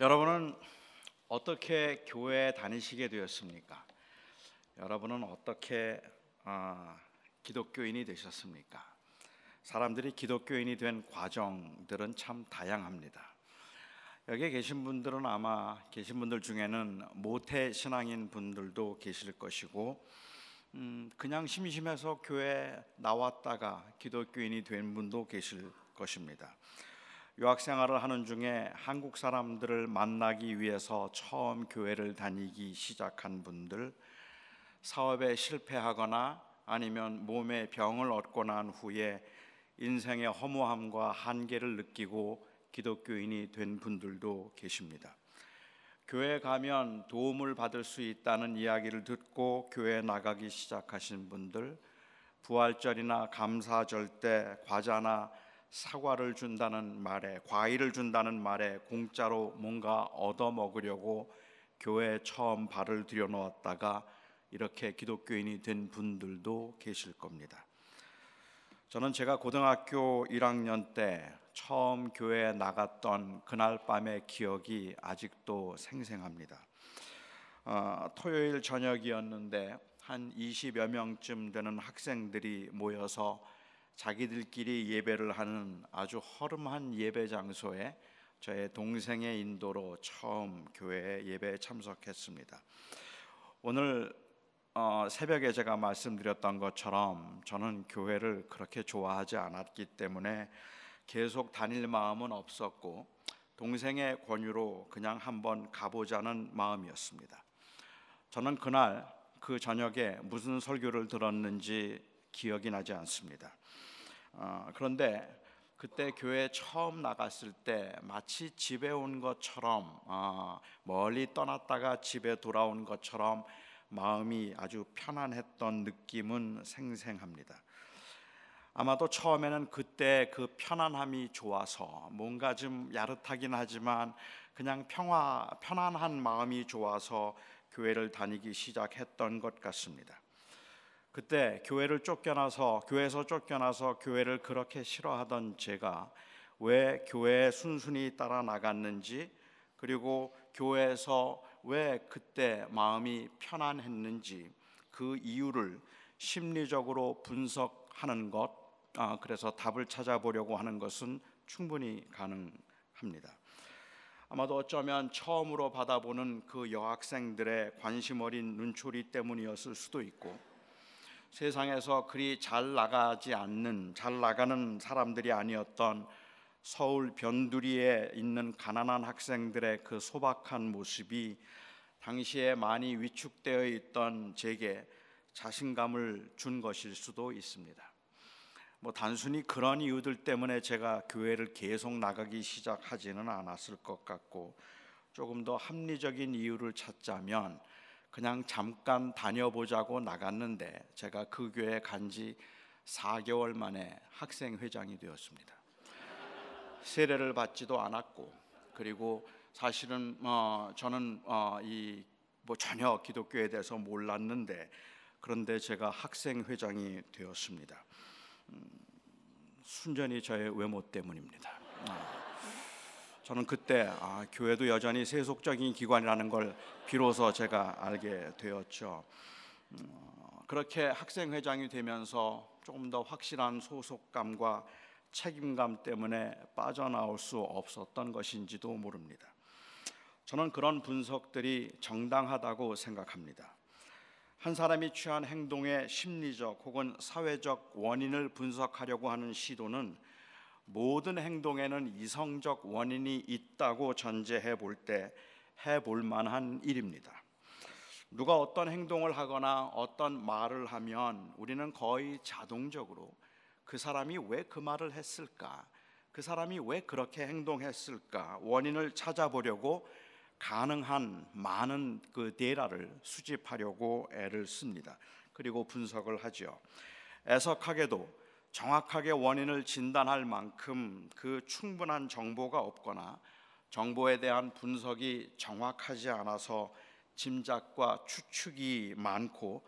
여러분은 어떻게 교회에 다니시게 되었습니까? 여러분은 어떻게 어, 기독교인이 되셨습니까? 사람들이 기독교인이 된 과정들은 참 다양합니다. 여기에 계신 분들은 아마 계신 분들 중에는 모태 신앙인 분들도 계실 것이고 음, 그냥 심심해서 교회 나왔다가 기독교인이 된 분도 계실 것입니다. 유학 생활을 하는 중에 한국 사람들을 만나기 위해서 처음 교회를 다니기 시작한 분들, 사업에 실패하거나 아니면 몸에 병을 얻고 난 후에 인생의 허무함과 한계를 느끼고 기독교인이 된 분들도 계십니다. 교회 가면 도움을 받을 수 있다는 이야기를 듣고 교회 나가기 시작하신 분들, 부활절이나 감사절 때 과자나 사과를 준다는 말에 과일을 준다는 말에 공짜로 뭔가 얻어 먹으려고 교회에 처음 발을 들여놓았다가 이렇게 기독교인이 된 분들도 계실 겁니다. 저는 제가 고등학교 1학년 때 처음 교회에 나갔던 그날 밤의 기억이 아직도 생생합니다. 어, 토요일 저녁이었는데 한 20여 명쯤 되는 학생들이 모여서 자기들끼리 예배를 하는 아주 허름한 예배 장소에 저의 동생의 인도로 처음 교회 예배에 참석했습니다. 오늘 어, 새벽에 제가 말씀드렸던 것처럼 저는 교회를 그렇게 좋아하지 않았기 때문에 계속 다닐 마음은 없었고 동생의 권유로 그냥 한번 가보자는 마음이었습니다. 저는 그날 그 저녁에 무슨 설교를 들었는지 기억이 나지 않습니다. 어, 그런데 그때 교회 처음 나갔을 때 마치 집에 온 것처럼 어, 멀리 떠났다가 집에 돌아온 것처럼 마음이 아주 편안했던 느낌은 생생합니다. 아마도 처음에는 그때 그 편안함이 좋아서 뭔가 좀 야릇하긴 하지만 그냥 평화 편안한 마음이 좋아서 교회를 다니기 시작했던 것 같습니다. 그때 교회를 쫓겨나서 교회에서 쫓겨나서 교회를 그렇게 싫어하던 제가 왜 교회에 순순히 따라 나갔는지 그리고 교회에서 왜 그때 마음이 편안했는지 그 이유를 심리적으로 분석하는 것 아, 그래서 답을 찾아보려고 하는 것은 충분히 가능합니다. 아마도 어쩌면 처음으로 받아보는 그 여학생들의 관심 어린 눈초리 때문이었을 수도 있고 세상에서 그리 잘 나가지 않는 잘 나가는 사람들이 아니었던 서울 변두리에 있는 가난한 학생들의 그 소박한 모습이 당시에 많이 위축되어 있던 제게 자신감을 준 것일 수도 있습니다. 뭐 단순히 그런 이유들 때문에 제가 교회를 계속 나가기 시작하지는 않았을 것 같고 조금 더 합리적인 이유를 찾자면 그냥 잠깐 다녀보자고 나갔는데 제가 그 교회 간 지 4개월 만에 학생 회장이 되었습니다. 세례를 받지도 않았고 그리고 사실은 어, 저는 어, 이뭐 전혀 기독교에 대해서 몰랐는데 그런데 제가 학생 회장이 되었습니다. 음, 순전히 저의 외모 때문입니다. 어. 저는 그때 아, 교회도 여전히 세속적인 기관이라는 걸 비로소 제가 알게 되었죠. 음, 그렇게 학생 회장이 되면서 조금 더 확실한 소속감과 책임감 때문에 빠져나올 수 없었던 것인지도 모릅니다. 저는 그런 분석들이 정당하다고 생각합니다. 한 사람이 취한 행동의 심리적 혹은 사회적 원인을 분석하려고 하는 시도는 모든 행동에는 이성적 원인이 있다고 전제해 볼 때 해볼 만한 일입니다. 누가 어떤 행동을 하거나 어떤 말을 하면 우리는 거의 자동적으로 그 사람이 왜 그 말을 했을까? 그 사람이 왜 그렇게 행동했을까? 원인을 찾아보려고 가능한 많은 그 데이터를 수집하려고 애를 씁니다. 그리고 분석을 하죠. 애석하게도 정확하게 원인을 진단할 만큼 그 충분한 정보가 없거나 정보에 대한 분석이 정확하지 않아서 짐작과 추측이 많고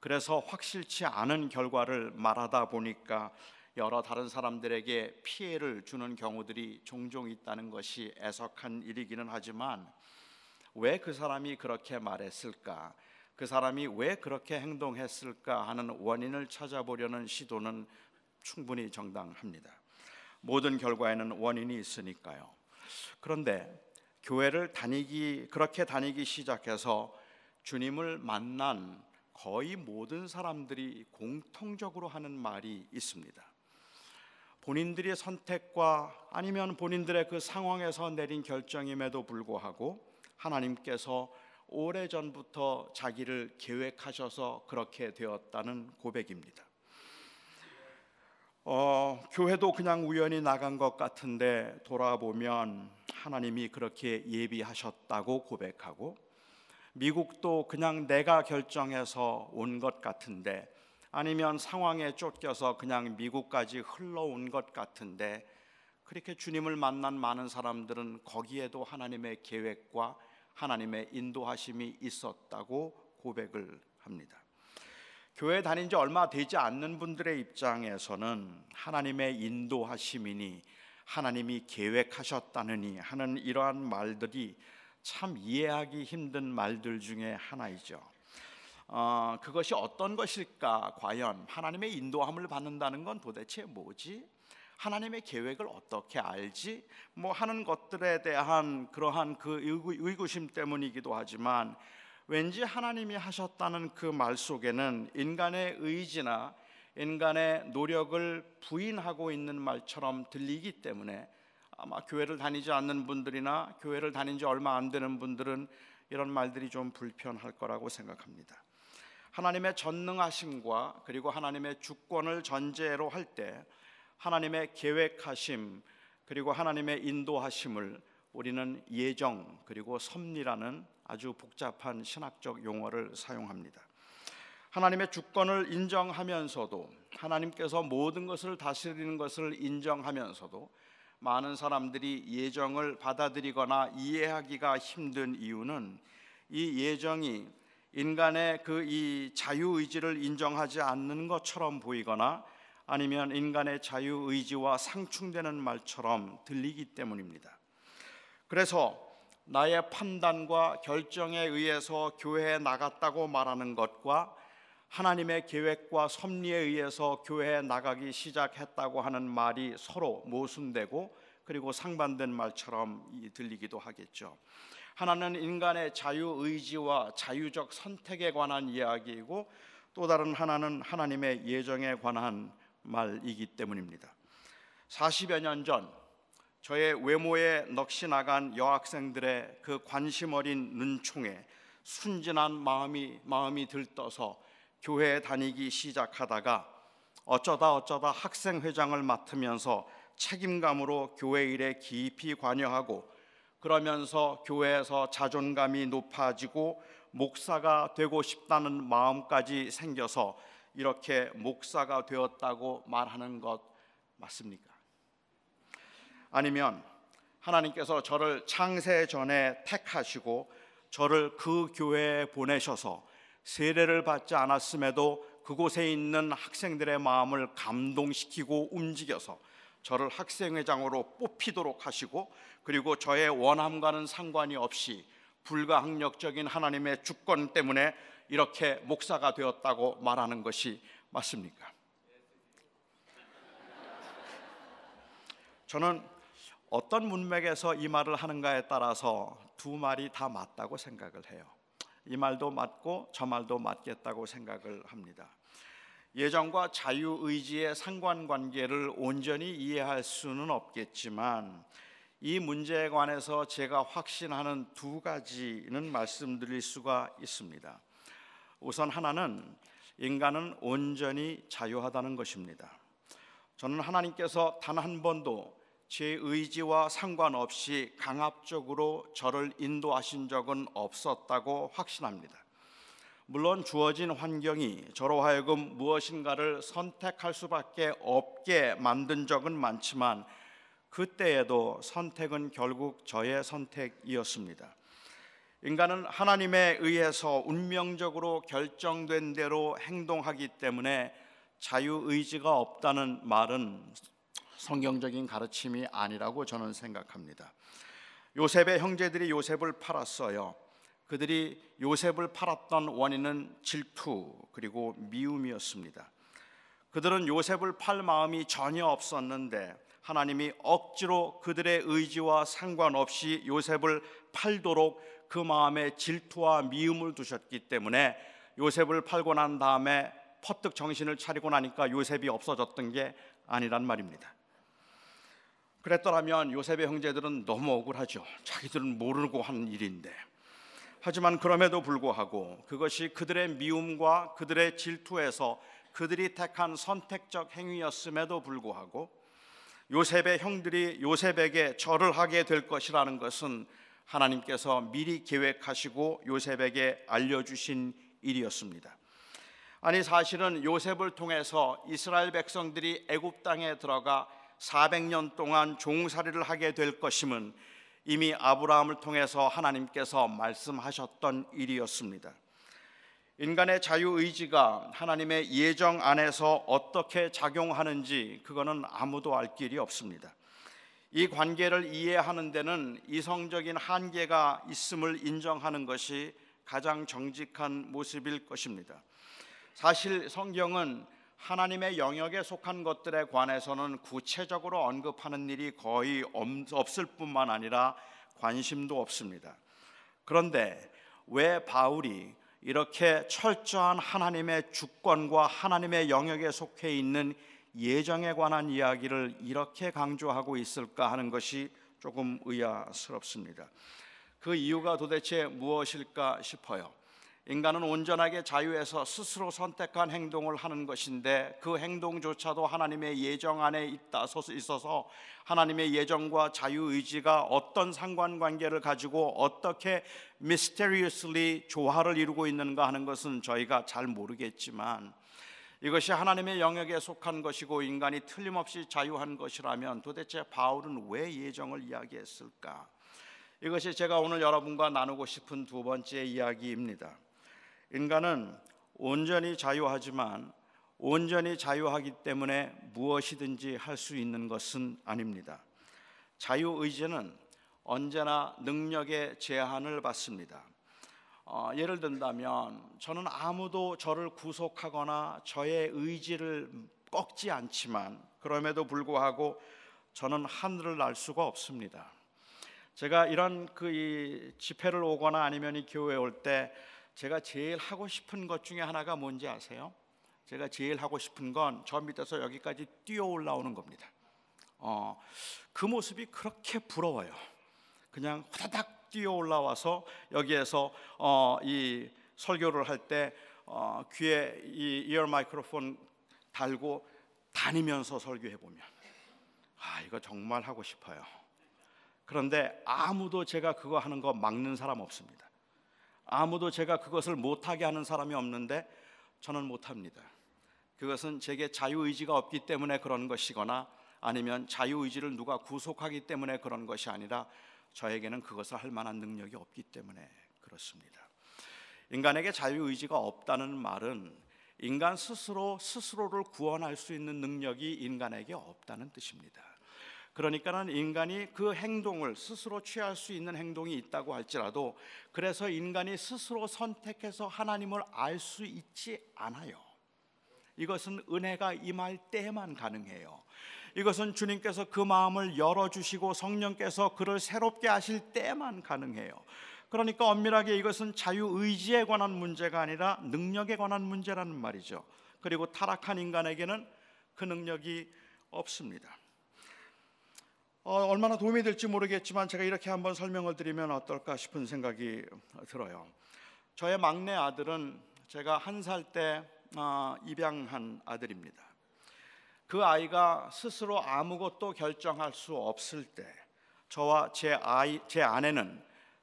그래서 확실치 않은 결과를 말하다 보니까 여러 다른 사람들에게 피해를 주는 경우들이 종종 있다는 것이 애석한 일이기는 하지만 왜 그 사람이 그렇게 말했을까? 그 사람이 왜 그렇게 행동했을까 하는 원인을 찾아보려는 시도는 충분히 정당합니다. 모든 결과에는 원인이 있으니까요. 그런데 교회를 다니기 그렇게 다니기 시작해서 주님을 만난 거의 모든 사람들이 공통적으로 하는 말이 있습니다. 본인들의 선택과 아니면 본인들의 그 상황에서 내린 결정임에도 불구하고 하나님께서 오래전부터 자기를 계획하셔서 그렇게 되었다는 고백입니다. 어, 교회도 그냥 우연히 나간 것 같은데 돌아보면 하나님이 그렇게 예비하셨다고 고백하고 미국도 그냥 내가 결정해서 온 것 같은데 아니면 상황에 쫓겨서 그냥 미국까지 흘러온 것 같은데 그렇게 주님을 만난 많은 사람들은 거기에도 하나님의 계획과 하나님의 인도하심이 있었다고 고백을 합니다. 교회 다닌 지 얼마 되지 않는 분들의 입장에서는 하나님의 인도하심이니 하나님이 계획하셨다느니 하는 이러한 말들이 참 이해하기 힘든 말들 중에 하나이죠. 어, 그것이 어떤 것일까? 과연 하나님의 인도함을 받는다는 건 도대체 뭐지? 하나님의 계획을 어떻게 알지? 뭐 하는 것들에 대한 그러한 그 의구심 때문이기도 하지만 왠지 하나님이 하셨다는 그 말 속에는 인간의 의지나 인간의 노력을 부인하고 있는 말처럼 들리기 때문에 아마 교회를 다니지 않는 분들이나 교회를 다닌 지 얼마 안 되는 분들은 이런 말들이 좀 불편할 거라고 생각합니다. 하나님의 전능하심과 그리고 하나님의 주권을 전제로 할 때 하나님의 계획하심 그리고 하나님의 인도하심을 우리는 예정 그리고 섭리라는 아주 복잡한 신학적 용어를 사용합니다. 하나님의 주권을 인정하면서도 하나님께서 모든 것을 다스리는 것을 인정하면서도 많은 사람들이 예정을 받아들이거나 이해하기가 힘든 이유는 이 예정이 인간의 그 이 자유 의지를 인정하지 않는 것처럼 보이거나 아니면 인간의 자유 의지와 상충되는 말처럼 들리기 때문입니다. 그래서 나의 판단과 결정에 의해서 교회에 나갔다고 말하는 것과 하나님의 계획과 섭리에 의해서 교회에 나가기 시작했다고 하는 말이 서로 모순되고 그리고 상반된 말처럼 들리기도 하겠죠. 하나는 인간의 자유 의지와 자유적 선택에 관한 이야기이고 또 다른 하나는 하나님의 예정에 관한 말이기 때문입니다. 40여 년 전 저의 외모에 넋이 나간 여학생들의 그 관심 어린 눈총에 순진한 마음이 마음이 들떠서 교회에 다니기 시작하다가 어쩌다 어쩌다 학생 회장을 맡으면서 책임감으로 교회 일에 깊이 관여하고 그러면서 교회에서 자존감이 높아지고 목사가 되고 싶다는 마음까지 생겨서 이렇게 목사가 되었다고 말하는 것 맞습니까? 아니면 하나님께서 저를 창세 전에 택하시고 저를 그 교회에 보내셔서 세례를 받지 않았음에도 그곳에 있는 학생들의 마음을 감동시키고 움직여서 저를 학생회장으로 뽑히도록 하시고 그리고 저의 원함과는 상관이 없이 불가항력적인 하나님의 주권 때문에 이렇게 목사가 되었다고 말하는 것이 맞습니까? 저는 어떤 문맥에서 이 말을 하는가에 따라서 두 말이 다 맞다고 생각을 해요. 이 말도 맞고 저 말도 맞겠다고 생각을 합니다. 예정과 자유 의지의 상관관계를 온전히 이해할 수는 없겠지만 이 문제에 관해서 제가 확신하는 두 가지는 말씀드릴 수가 있습니다. 우선 하나는 인간은 온전히 자유하다는 것입니다. 저는 하나님께서 단 한 번도 제 의지와 상관없이 강압적으로 저를 인도하신 적은 없었다고 확신합니다. 물론 주어진 환경이 저로 하여금 무엇인가를 선택할 수밖에 없게 만든 적은 많지만 그때에도 선택은 결국 저의 선택이었습니다. 인간은 하나님에 의해서 운명적으로 결정된 대로 행동하기 때문에 자유 의지가 없다는 말은 성경적인 가르침이 아니라고 저는 생각합니다. 요셉의 형제들이 요셉을 팔았어요. 그들이 요셉을 팔았던 원인은 질투 그리고 미움이었습니다. 그들은 요셉을 팔 마음이 전혀 없었는데 하나님이 억지로 그들의 의지와 상관없이 요셉을 팔도록 그 마음에 질투와 미움을 두셨기 때문에 요셉을 팔고 난 다음에 퍼뜩 정신을 차리고 나니까 요셉이 없어졌던 게 아니란 말입니다. 그랬더라면 요셉의 형제들은 너무 억울하죠. 자기들은 모르고 한 일인데. 하지만 그럼에도 불구하고 그것이 그들의 미움과 그들의 질투에서 그들이 택한 선택적 행위였음에도 불구하고 요셉의 형들이 요셉에게 절을 하게 될 것이라는 것은 하나님께서 미리 계획하시고 요셉에게 알려주신 일이었습니다. 아니 사실은 요셉을 통해서 이스라엘 백성들이 애굽 땅에 들어가 400년 동안 종살이를 하게 될 것임은 이미 아브라함을 통해서 하나님께서 말씀하셨던 일이었습니다. 인간의 자유 의지가 하나님의 예정 안에서 어떻게 작용하는지 그거는 아무도 알 길이 없습니다. 이 관계를 이해하는 데는 이성적인 한계가 있음을 인정하는 것이 가장 정직한 모습일 것입니다. 사실 성경은 하나님의 영역에 속한 것들에 관해서는 구체적으로 언급하는 일이 거의 없을 뿐만 아니라 관심도 없습니다. 그런데 왜 바울이 이렇게 철저한 하나님의 주권과 하나님의 영역에 속해 있는 예정에 관한 이야기를 이렇게 강조하고 있을까 하는 것이 조금 의아스럽습니다. 그 이유가 도대체 무엇일까 싶어요. 인간은 온전하게 자유에서 스스로 선택한 행동을 하는 것인데 그 행동조차도 하나님의 예정 안에 있다 있어서 하나님의 예정과 자유 의지가 어떤 상관관계를 가지고 어떻게 mysteriously 조화를 이루고 있는가 하는 것은 저희가 잘 모르겠지만 이것이 하나님의 영역에 속한 것이고 인간이 틀림없이 자유한 것이라면 도대체 바울은 왜 예정을 이야기했을까? 이것이 제가 오늘 여러분과 나누고 싶은 두 번째 이야기입니다. 인간은 온전히 자유하지만 온전히 자유하기 때문에 무엇이든지 할 수 있는 것은 아닙니다. 자유 의지는 언제나 능력의 제한을 받습니다. 어, 예를 든다면 저는 아무도 저를 구속하거나 저의 의지를 꺾지 않지만 그럼에도 불구하고 저는 하늘을 날 수가 없습니다. 제가 이런 그 집회를 오거나 아니면 이 교회에 올때 제가 제일 하고 싶은 것 중에 하나가 뭔지 아세요? 제가 제일 하고 싶은 건 저 밑에서 여기까지 뛰어 올라오는 겁니다. 어, 그 모습이 그렇게 부러워요. 그냥 후다닥 뛰어 올라와서 여기에서 어, 이 설교를 할때 어, 귀에 이 이어 마이크로폰 달고 다니면서 설교해 보면 아 이거 정말 하고 싶어요. 그런데 아무도 제가 그거 하는 거 막는 사람 없습니다. 아무도 제가 그것을 못하게 하는 사람이 없는데 저는 못합니다. 그것은 제게 자유의지가 없기 때문에 그런 것이거나 아니면 자유의지를 누가 구속하기 때문에 그런 것이 아니라 저에게는 그것을 할 만한 능력이 없기 때문에 그렇습니다. 인간에게 자유의지가 없다는 말은 인간 스스로 스스로를 구원할 수 있는 능력이 인간에게 없다는 뜻입니다. 그러니까는 인간이 그 행동을 스스로 취할 수 있는 행동이 있다고 할지라도 그래서 인간이 스스로 선택해서 하나님을 알 수 있지 않아요. 이것은 은혜가 임할 때만 가능해요. 이것은 주님께서 그 마음을 열어주시고 성령께서 그를 새롭게 하실 때만 가능해요. 그러니까 엄밀하게 이것은 자유의지에 관한 문제가 아니라 능력에 관한 문제라는 말이죠. 그리고 타락한 인간에게는 그 능력이 없습니다. 어, 얼마나 도움이 될지 모르겠지만 제가 이렇게 한번 설명을 드리면 어떨까 싶은 생각이 들어요. 저의 막내 아들은 제가 한 살때 어, 입양한 아들입니다. 그 아이가 스스로 아무것도 결정할 수 없을 때 저와 제 아이 제 아내는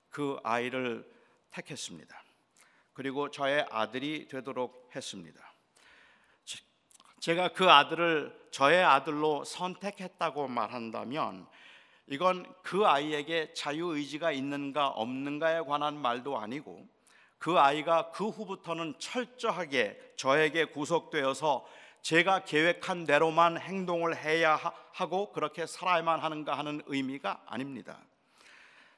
그 아이를 택했습니다. 그리고 저의 아들이 되도록 했습니다. 제가 그 아들을 저의 아들로 선택했다고 말한다면 이건 그 아이에게 자유 의지가 있는가 없는가에 관한 말도 아니고 그 아이가 그 후부터는 철저하게 저에게 구속되어서 제가 계획한 대로만 행동을 해야 하고 그렇게 살아야만 하는가 하는 의미가 아닙니다.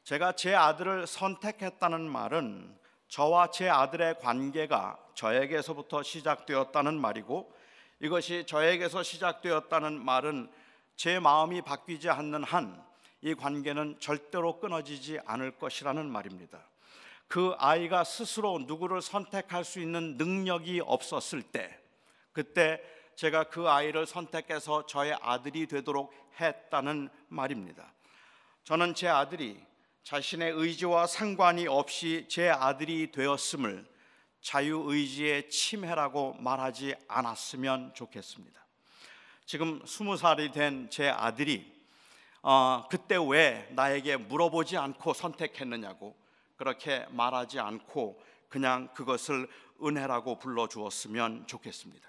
제가 제 아들을 선택했다는 말은 저와 제 아들의 관계가 저에게서부터 시작되었다는 말이고 이것이 저에게서 시작되었다는 말은 제 마음이 바뀌지 않는 한 이 관계는 절대로 끊어지지 않을 것이라는 말입니다. 그 아이가 스스로 누구를 선택할 수 있는 능력이 없었을 때 그때 제가 그 아이를 선택해서 저의 아들이 되도록 했다는 말입니다. 저는 제 아들이 자신의 의지와 상관이 없이 제 아들이 되었음을 자유의지의 침해라고 말하지 않았으면 좋겠습니다. 지금 스무 살이 된 제 아들이 어, 그때 왜 나에게 물어보지 않고 선택했느냐고 그렇게 말하지 않고 그냥 그것을 은혜라고 불러주었으면 좋겠습니다.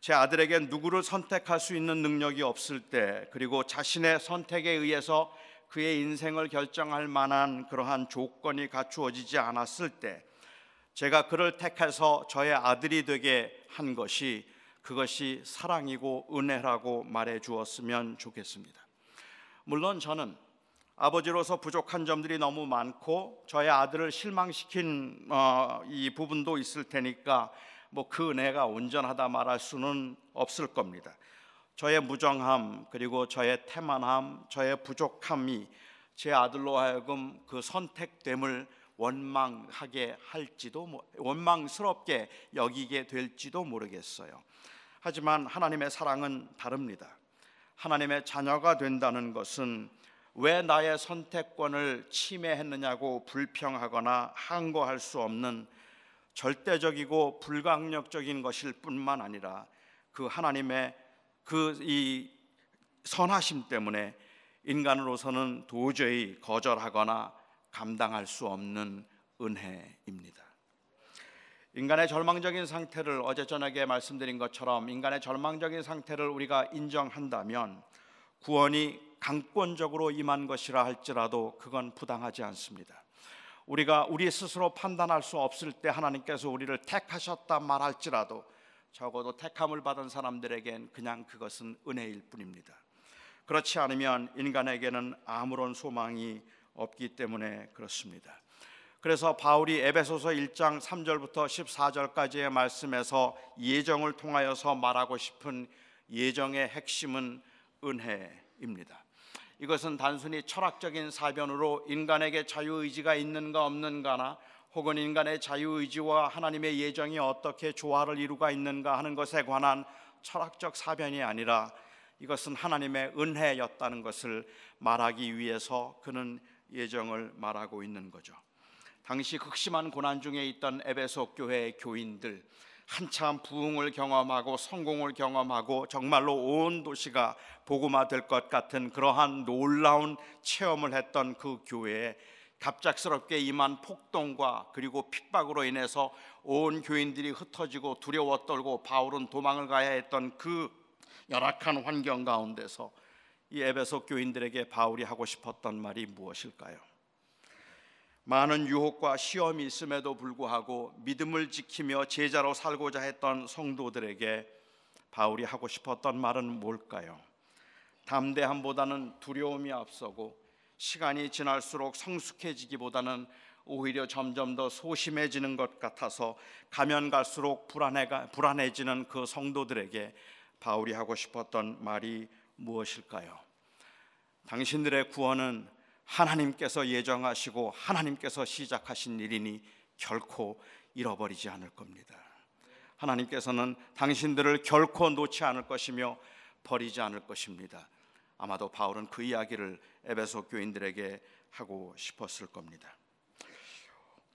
제 아들에게 누구를 선택할 수 있는 능력이 없을 때 그리고 자신의 선택에 의해서 그의 인생을 결정할 만한 그러한 조건이 갖추어지지 않았을 때 제가 그를 택해서 저의 아들이 되게 한 것이 그것이 사랑이고 은혜라고 말해 주었으면 좋겠습니다. 물론 저는 아버지로서 부족한 점들이 너무 많고 저의 아들을 실망시킨 어, 이 부분도 있을 테니까 뭐 그 은혜가 온전하다 말할 수는 없을 겁니다. 저의 무정함 그리고 저의 태만함, 저의 부족함이 제 아들로 하여금 그 선택됨을 원망하게 할지도 원망스럽게 여기게 될지도 모르겠어요. 하지만 하나님의 사랑은 다릅니다. 하나님의 자녀가 된다는 것은 왜 나의 선택권을 침해했느냐고 불평하거나 항거할 수 없는 절대적이고 불강력적인 것일 뿐만 아니라 그 하나님의 그 이 선하심 때문에 인간으로서는 도저히 거절하거나 감당할 수 없는 은혜입니다. 인간의 절망적인 상태를 어제 저녁에 말씀드린 것처럼 인간의 절망적인 상태를 우리가 인정한다면 구원이 강권적으로 임한 것이라 할지라도 그건 부당하지 않습니다. 우리가 우리 스스로 판단할 수 없을 때 하나님께서 우리를 택하셨다 말할지라도 적어도 택함을 받은 사람들에겐 그냥 그것은 은혜일 뿐입니다. 그렇지 않으면 인간에게는 아무런 소망이 없기 때문에 그렇습니다. 그래서 바울이 에베소서 1장 3절부터 14절까지의 말씀에서 예정을 통하여서 말하고 싶은 예정의 핵심은 은혜입니다. 이것은 단순히 철학적인 사변으로 인간에게 자유의지가 있는가 없는가나 혹은 인간의 자유의지와 하나님의 예정이 어떻게 조화를 이루가 있는가 하는 것에 관한 철학적 사변이 아니라 이것은 하나님의 은혜였다는 것을 말하기 위해서 그는 예정을 말하고 있는 거죠. 당시 극심한 고난 중에 있던 에베소 교회의 교인들 한참 부흥을 경험하고 성공을 경험하고 정말로 온 도시가 복음화 될 것 같은 그러한 놀라운 체험을 했던 그 교회에 갑작스럽게 임한 폭동과 그리고 핍박으로 인해서 온 교인들이 흩어지고 두려워 떨고 바울은 도망을 가야 했던 그 열악한 환경 가운데서 이 에베소 교인들에게 바울이 하고 싶었던 말이 무엇일까요? 많은 유혹과 시험이 있음에도 불구하고 믿음을 지키며 제자로 살고자 했던 성도들에게 바울이 하고 싶었던 말은 뭘까요? 담대함보다는 두려움이 앞서고 시간이 지날수록 성숙해지기보다는 오히려 점점 더 소심해지는 것 같아서 가면 갈수록 불안해가 불안해지는 그 성도들에게 바울이 하고 싶었던 말이 무엇일까요? 당신들의 구원은 하나님께서 예정하시고 하나님께서 시작하신 일이니 결코 잃어버리지 않을 겁니다. 하나님께서는 당신들을 결코 놓지 않을 것이며 버리지 않을 것입니다. 아마도 바울은 그 이야기를 에베소 교인들에게 하고 싶었을 겁니다.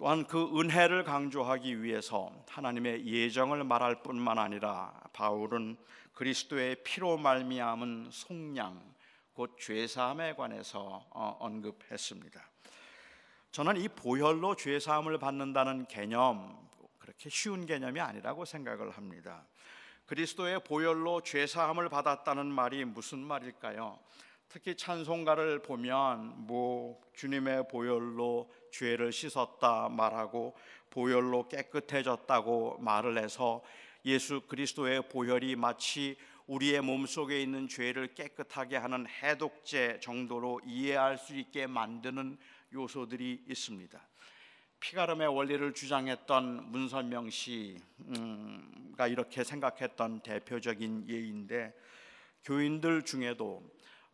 또한 그 은혜를 강조하기 위해서 하나님의 예정을 말할 뿐만 아니라 바울은 그리스도의 피로 말미암은 속량 곧 죄사함에 관해서 어, 언급했습니다. 저는 이 보혈로 죄사함을 받는다는 개념 그렇게 쉬운 개념이 아니라고 생각을 합니다. 그리스도의 보혈로 죄사함을 받았다는 말이 무슨 말일까요? 특히 찬송가를 보면 뭐 주님의 보혈로 죄를 씻었다 말하고 보혈로 깨끗해졌다고 말을 해서 예수 그리스도의 보혈이 마치 우리의 몸 속에 있는 죄를 깨끗하게 하는 해독제 정도로 이해할 수 있게 만드는 요소들이 있습니다. 피가름의 원리를 주장했던 문선명 씨가 이렇게 생각했던 대표적인 예인데 교인들 중에도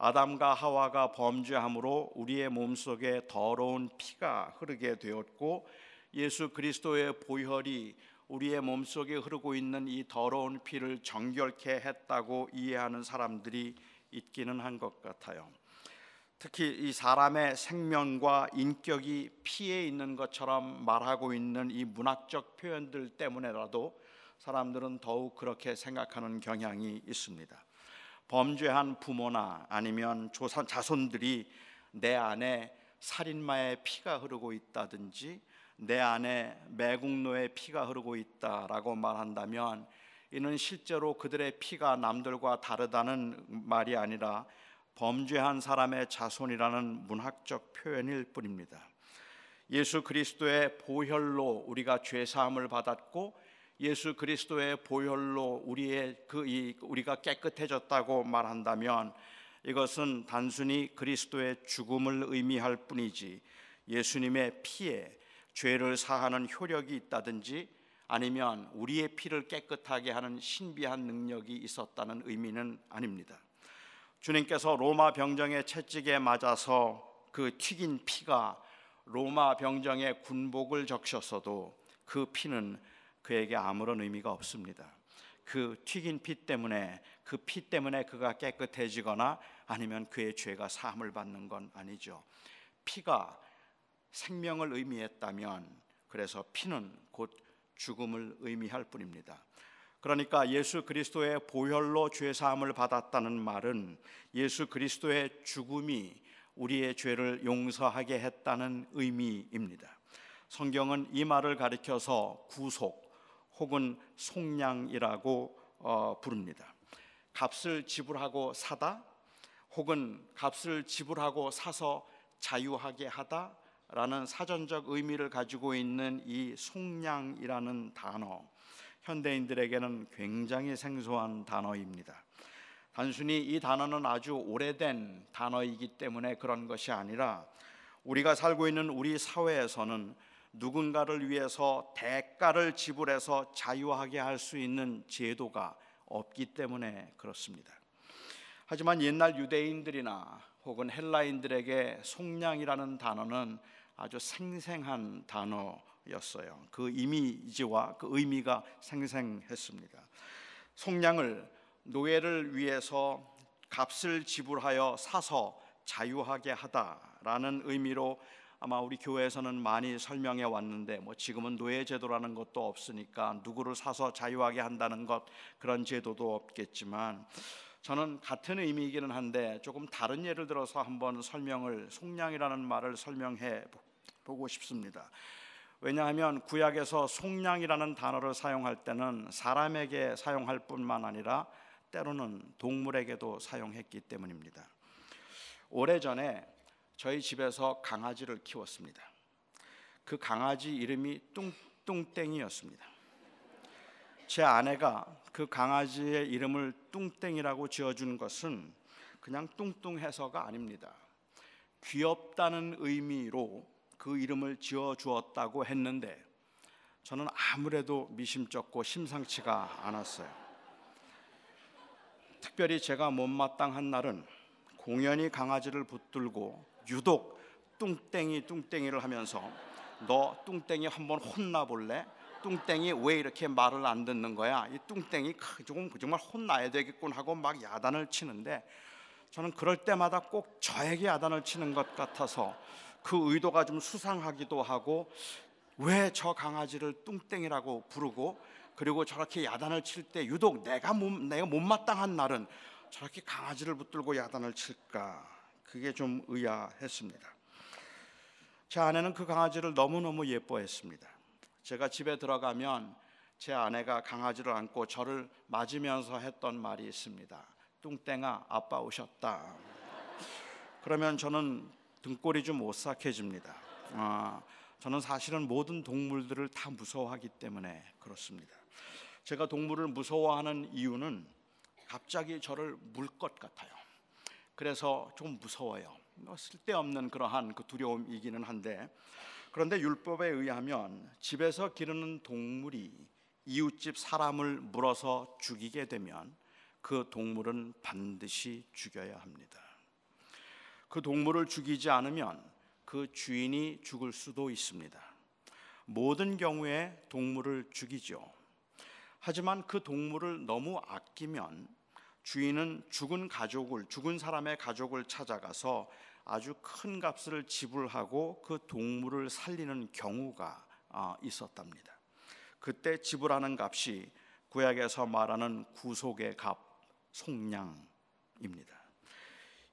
아담과 하와가 범죄함으로 우리의 몸속에 더러운 피가 흐르게 되었고 예수 그리스도의 보혈이 우리의 몸속에 흐르고 있는 이 더러운 피를 정결케 했다고 이해하는 사람들이 있기는 한 것 같아요. 특히 이 사람의 생명과 인격이 피에 있는 것처럼 말하고 있는 이 문학적 표현들 때문에라도 사람들은 더욱 그렇게 생각하는 경향이 있습니다. 범죄한 부모나 아니면 조선 자손들이 내 안에 살인마의 피가 흐르고 있다든지 내 안에 매국노의 피가 흐르고 있다라고 말한다면 이는 실제로 그들의 피가 남들과 다르다는 말이 아니라 범죄한 사람의 자손이라는 문학적 표현일 뿐입니다. 예수 그리스도의 보혈로 우리가 죄 사함을 받았고 예수 그리스도의 보혈로 우리의 그 우리가 깨끗해졌다고 말한다면 이것은 단순히 그리스도의 죽음을 의미할 뿐이지 예수님의 피에 죄를 사하는 효력이 있다든지 아니면 우리의 피를 깨끗하게 하는 신비한 능력이 있었다는 의미는 아닙니다. 주님께서 로마 병정의 채찍에 맞아서 그 튀긴 피가 로마 병정의 군복을 적셨어도 그 피는 그에게 아무런 의미가 없습니다. 그 튀긴 피 때문에 그 피 때문에 그가 깨끗해지거나 아니면 그의 죄가 사함을 받는 건 아니죠. 피가 생명을 의미했다면 그래서 피는 곧 죽음을 의미할 뿐입니다. 그러니까 예수 그리스도의 보혈로 죄 사함을 받았다는 말은 예수 그리스도의 죽음이 우리의 죄를 용서하게 했다는 의미입니다. 성경은 이 말을 가리켜서 구속 혹은 속량이라고 어, 부릅니다. 값을 지불하고 사다 혹은 값을 지불하고 사서 자유하게 하다 라는 사전적 의미를 가지고 있는 이 속량이라는 단어 현대인들에게는 굉장히 생소한 단어입니다. 단순히 이 단어는 아주 오래된 단어이기 때문에 그런 것이 아니라 우리가 살고 있는 우리 사회에서는 누군가를 위해서 대가를 지불해서 자유하게 할 수 있는 제도가 없기 때문에 그렇습니다. 하지만 옛날 유대인들이나 혹은 헬라인들에게 속량이라는 단어는 아주 생생한 단어 였어요. 그 이미지와 그 의미가 생생했습니다. 속량을 노예를 위해서 값을 지불하여 사서 자유하게 하다라는 의미로 아마 우리 교회에서는 많이 설명해 왔는데 뭐 지금은 노예 제도라는 것도 없으니까 누구를 사서 자유하게 한다는 것 그런 제도도 없겠지만 저는 같은 의미이기는 한데 조금 다른 예를 들어서 한번 설명을 속량이라는 말을 설명해 보고 싶습니다. 왜냐하면 구약에서 속량이라는 단어를 사용할 때는 사람에게 사용할 뿐만 아니라 때로는 동물에게도 사용했기 때문입니다. 오래전에 저희 집에서 강아지를 키웠습니다. 그 강아지 이름이 뚱뚱땡이였습니다. 제 아내가 그 강아지의 이름을 뚱땡이라고 지어준 것은 그냥 뚱뚱해서가 아닙니다. 귀엽다는 의미로 그 이름을 지어 주었다고 했는데 저는 아무래도 미심쩍고 심상치가 않았어요. 특별히 제가 못마땅한 날은 공연히 강아지를 붙들고 유독 뚱땡이 뚱땡이를 하면서 너 뚱땡이 한번 혼나 볼래? 뚱땡이 왜 이렇게 말을 안 듣는 거야? 이 뚱땡이 조금 정말 혼나야 되겠군 하고 막 야단을 치는데 저는 그럴 때마다 꼭 저에게 야단을 치는 것 같아서 그 의도가 좀 수상하기도 하고 왜 저 강아지를 뚱땡이라고 부르고 그리고 저렇게 야단을 칠 때 유독 내가 못, 내가 못마땅한 날은 저렇게 강아지를 붙들고 야단을 칠까 그게 좀 의아했습니다. 제 아내는 그 강아지를 너무너무 예뻐했습니다. 제가 집에 들어가면 제 아내가 강아지를 안고 저를 맞으면서 했던 말이 있습니다. 뚱땡아 아빠 오셨다. 그러면 저는 등골이 좀 오싹해집니다. 아, 저는 사실은 모든 동물들을 다 무서워하기 때문에 그렇습니다. 제가 동물을 무서워하는 이유는 갑자기 저를 물 것 같아요. 그래서 좀 무서워요. 뭐 쓸데없는 그러한 그 두려움이기는 한데 그런데 율법에 의하면 집에서 기르는 동물이 이웃집 사람을 물어서 죽이게 되면 그 동물은 반드시 죽여야 합니다. 그 동물을 죽이지 않으면 그 주인이 죽을 수도 있습니다. 모든 경우에 동물을 죽이죠. 하지만 그 동물을 너무 아끼면 주인은 죽은 가족을 죽은 사람의 가족을 찾아가서 아주 큰 값을 지불하고 그 동물을 살리는 경우가 아, 있었답니다. 그때 지불하는 값이 구약에서 말하는 구속의 값 속량입니다.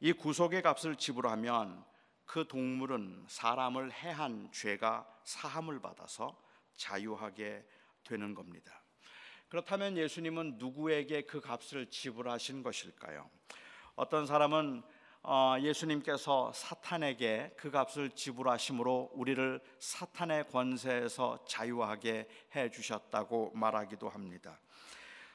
이 구속의 값을 지불하면 그 동물은 사람을 해한 죄가 사함을 받아서 자유하게 되는 겁니다. 그렇다면 예수님은 누구에게 그 값을 지불하신 것일까요? 어떤 사람은 어, 예수님께서 사탄에게 그 값을 지불하심으로 우리를 사탄의 권세에서 자유하게 해 주셨다고 말하기도 합니다.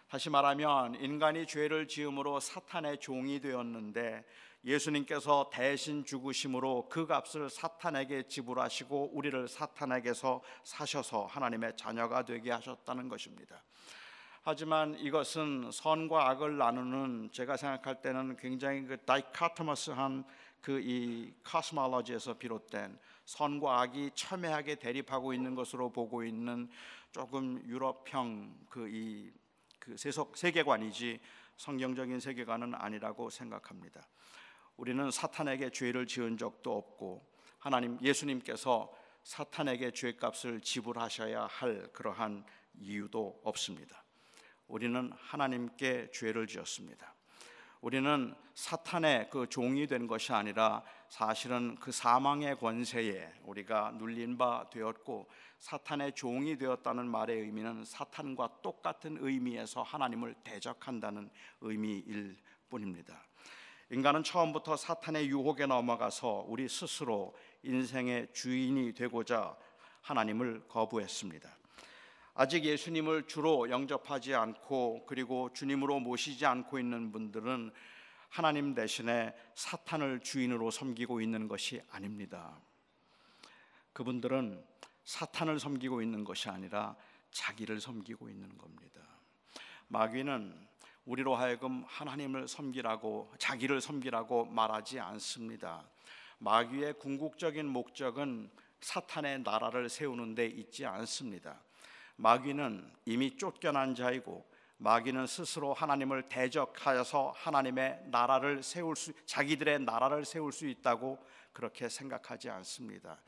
다시 말하면 인간이 죄를 지음으로 사탄의 종이 되었는데 예수님께서 대신 죽으심으로 그 값을 사탄에게 지불하시고 우리를 사탄에게서 사셔서 하나님의 자녀가 되게 하셨다는 것입니다. 하지만 이것은 선과 악을 나누는 제가 생각할 때는 굉장히 그 다이카토머스한 그 이 카스몰로지에서 비롯된 선과 악이 첨예하게 대립하고 있는 것으로 보고 있는 조금 유럽형 그 세속 세계관이지 성경적인 세계관은 아니라고 생각합니다. 우리는 사탄에게 죄를 지은 적도 없고 하나님 예수님께서 사탄에게 죄값을 지불하셔야 할 그러한 이유도 없습니다. 우리는 하나님께 죄를 지었습니다. 우리는 사탄의 그 종이 된 것이 아니라 사실은 그 사망의 권세에 우리가 눌린 바 되었고 사탄의 종이 되었다는 말의 의미는 사탄과 똑같은 의미에서 하나님을 대적한다는 의미일 뿐입니다. 인간은 처음부터 사탄의 유혹에 넘어가서 우리 스스로 인생의 주인이 되고자 하나님을 거부했습니다. 아직 예수님을 주로 영접하지 않고 그리고 주님으로 모시지 않고 있는 분들은 하나님 대신에 사탄을 주인으로 섬기고 있는 것이 아닙니다. 그분들은 사탄을 섬기고 있는 것이 아니라 자기를 섬기고 있는 겁니다. 마귀는 우리로 하여금 하나님을 섬기라고 자기를 섬기라고 말하지 않습니다. 마귀의 궁극적인 목적은 사탄의 나라를 세우는 데 있지 않습니다. 마귀는 이미 쫓겨난 자이고 마귀는 스스로 하나님을 대적하여서 하나님의 나라를 세울 수 자기들의 나라를 세울 수 있다고 그렇게 생각하지 않습니다.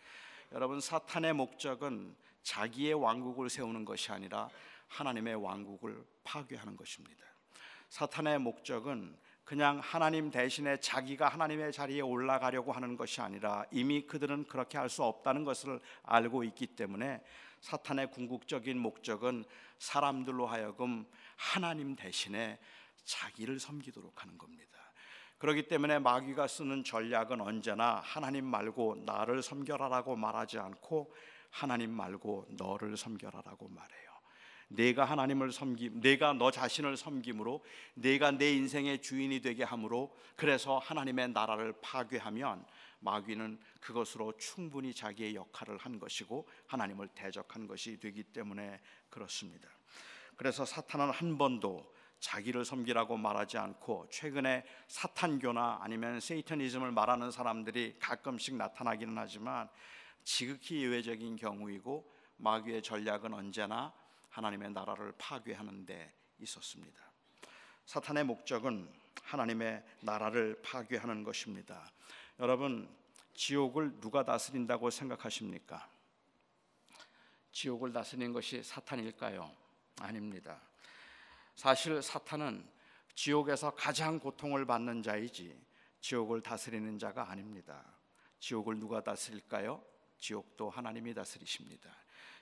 여러분 사탄의 목적은 자기의 왕국을 세우는 것이 아니라 하나님의 왕국을 파괴하는 것입니다. 사탄의 목적은 그냥 하나님 대신에 자기가 하나님의 자리에 올라가려고 하는 것이 아니라 이미 그들은 그렇게 할 수 없다는 것을 알고 있기 때문에 사탄의 궁극적인 목적은 사람들로 하여금 하나님 대신에 자기를 섬기도록 하는 겁니다. 그렇기 때문에 마귀가 쓰는 전략은 언제나 하나님 말고 나를 섬겨라라고 말하지 않고 하나님 말고 너를 섬겨라라고 말해요. 내가 하나님을 섬기, 내가 너 자신을 섬김으로 내가 내 인생의 주인이 되게 함으로 그래서 하나님의 나라를 파괴하면 마귀는 그것으로 충분히 자기의 역할을 한 것이고 하나님을 대적한 것이 되기 때문에 그렇습니다. 그래서 사탄은 한 번도 자기를 섬기라고 말하지 않고 최근에 사탄교나 아니면 세이터니즘을 말하는 사람들이 가끔씩 나타나기는 하지만 지극히 예외적인 경우이고 마귀의 전략은 언제나 하나님의 나라를 파괴하는 데 있었습니다. 사탄의 목적은 하나님의 나라를 파괴하는 것입니다. 여러분 지옥을 누가 다스린다고 생각하십니까? 지옥을 다스리는 것이 사탄일까요? 아닙니다. 사실 사탄은 지옥에서 가장 고통을 받는 자이지 지옥을 다스리는 자가 아닙니다. 지옥을 누가 다스릴까요? 지옥도 하나님이 다스리십니다.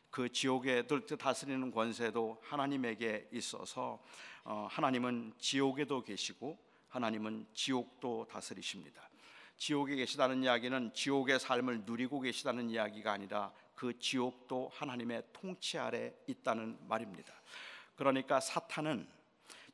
그 지옥에 다스리는 권세도 하나님에게 있어서 어, 하나님은 지옥에도 계시고 하나님은 지옥도 다스리십니다. 지옥에 계시다는 이야기는 지옥의 삶을 누리고 계시다는 이야기가 아니라 그 지옥도 하나님의 통치 아래 있다는 말입니다. 그러니까 사탄은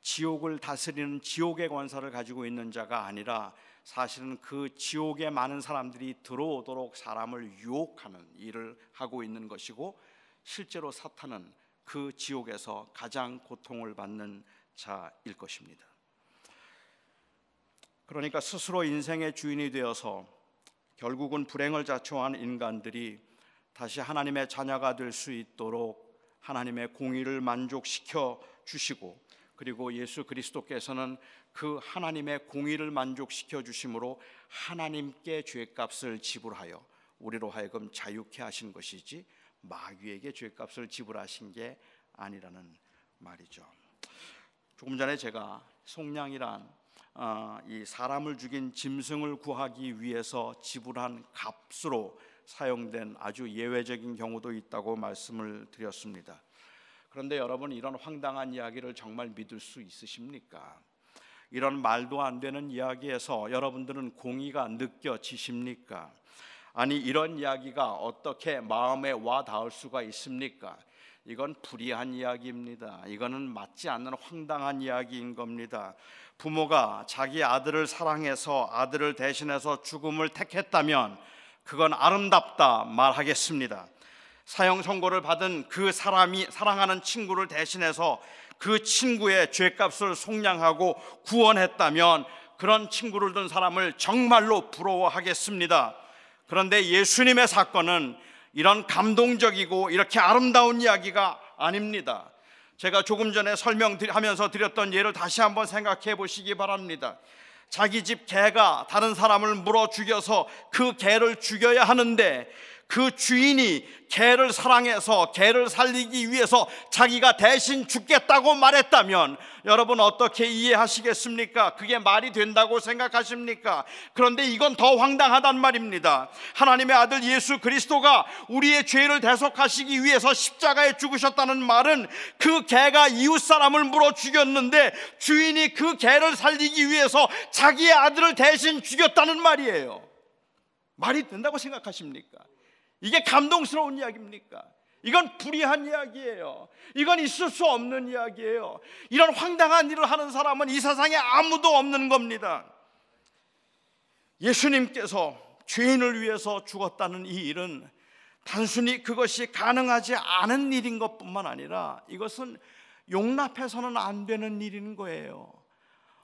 지옥을 다스리는 지옥의 권세를 가지고 있는 자가 아니라 사실은 그 지옥에 많은 사람들이 들어오도록 사람을 유혹하는 일을 하고 있는 것이고 실제로 사탄은 그 지옥에서 가장 고통을 받는 자일 것입니다. 그러니까 스스로 인생의 주인이 되어서 결국은 불행을 자초한 인간들이 다시 하나님의 자녀가 될 수 있도록 하나님의 공의를 만족시켜 주시고 그리고 예수 그리스도께서는 그 하나님의 공의를 만족시켜 주심으로 하나님께 죄값을 지불하여 우리로 하여금 자유케 하신 것이지 마귀에게 죄값을 지불하신 게 아니라는 말이죠. 조금 전에 제가 속량이란 어, 이 사람을 죽인 짐승을 구하기 위해서 지불한 값으로 사용된 아주 예외적인 경우도 있다고 말씀을 드렸습니다. 그런데 여러분 이런 황당한 이야기를 정말 믿을 수 있으십니까? 이런 말도 안 되는 이야기에서 여러분들은 공의가 느껴지십니까? 아니 이런 이야기가 어떻게 마음에 와 닿을 수가 있습니까? 이건 불의한 이야기입니다. 이거는 맞지 않는 황당한 이야기인 겁니다. 부모가 자기 아들을 사랑해서 아들을 대신해서 죽음을 택했다면 그건 아름답다 말하겠습니다. 사형 선고를 받은 그 사람이 사랑하는 친구를 대신해서 그 친구의 죄값을 속량하고 구원했다면 그런 친구를 둔 사람을 정말로 부러워하겠습니다. 그런데 예수님의 사건은 이런 감동적이고 이렇게 아름다운 이야기가 아닙니다. 제가 조금 전에 설명하면서 드렸던 예를 다시 한번 생각해 보시기 바랍니다. 자기 집 개가 다른 사람을 물어 죽여서 그 개를 죽여야 하는데 그 주인이 개를 사랑해서 개를 살리기 위해서 자기가 대신 죽겠다고 말했다면 여러분 어떻게 이해하시겠습니까? 그게 말이 된다고 생각하십니까? 그런데 이건 더 황당하단 말입니다. 하나님의 아들 예수 그리스도가 우리의 죄를 대속하시기 위해서 십자가에 죽으셨다는 말은 그 개가 이웃 사람을 물어 죽였는데 주인이 그 개를 살리기 위해서 자기의 아들을 대신 죽였다는 말이에요. 말이 된다고 생각하십니까? 이게 감동스러운 이야기입니까? 이건 불의한 이야기예요. 이건 있을 수 없는 이야기예요. 이런 황당한 일을 하는 사람은 이 세상에 아무도 없는 겁니다. 예수님께서 죄인을 위해서 죽었다는 이 일은 단순히 그것이 가능하지 않은 일인 것뿐만 아니라 이것은 용납해서는 안 되는 일인 거예요.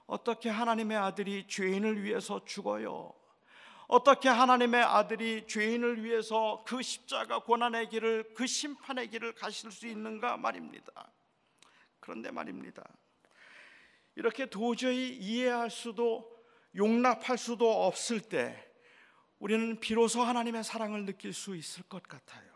어떻게 하나님의 아들이 죄인을 위해서 죽어요? 어떻게 하나님의 아들이 죄인을 위해서 그 십자가 고난의 길을 그 심판의 길을 가실 수 있는가 말입니다. 그런데 말입니다. 이렇게 도저히 이해할 수도 용납할 수도 없을 때 우리는 비로소 하나님의 사랑을 느낄 수 있을 것 같아요.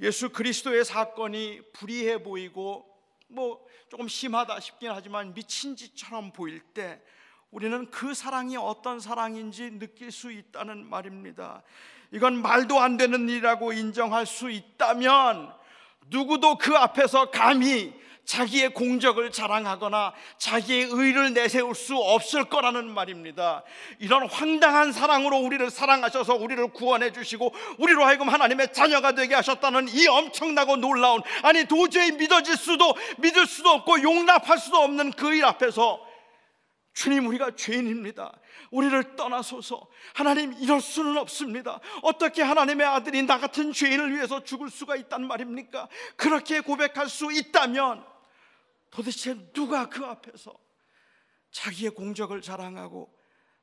예수 그리스도의 사건이 불의해 보이고 뭐 조금 심하다 싶긴 하지만 미친 짓처럼 보일 때 우리는 그 사랑이 어떤 사랑인지 느낄 수 있다는 말입니다. 이건 말도 안 되는 일이라고 인정할 수 있다면 누구도 그 앞에서 감히 자기의 공적을 자랑하거나 자기의 의를 내세울 수 없을 거라는 말입니다. 이런 황당한 사랑으로 우리를 사랑하셔서 우리를 구원해 주시고 우리로 하여금 하나님의 자녀가 되게 하셨다는 이 엄청나고 놀라운 아니 도저히 믿어질 수도 믿을 수도 없고 용납할 수도 없는 그 일 앞에서 주님 우리가 죄인입니다. 우리를 떠나소서. 하나님 이럴 수는 없습니다. 어떻게 하나님의 아들이 나 같은 죄인을 위해서 죽을 수가 있단 말입니까? 그렇게 고백할 수 있다면 도대체 누가 그 앞에서 자기의 공적을 자랑하고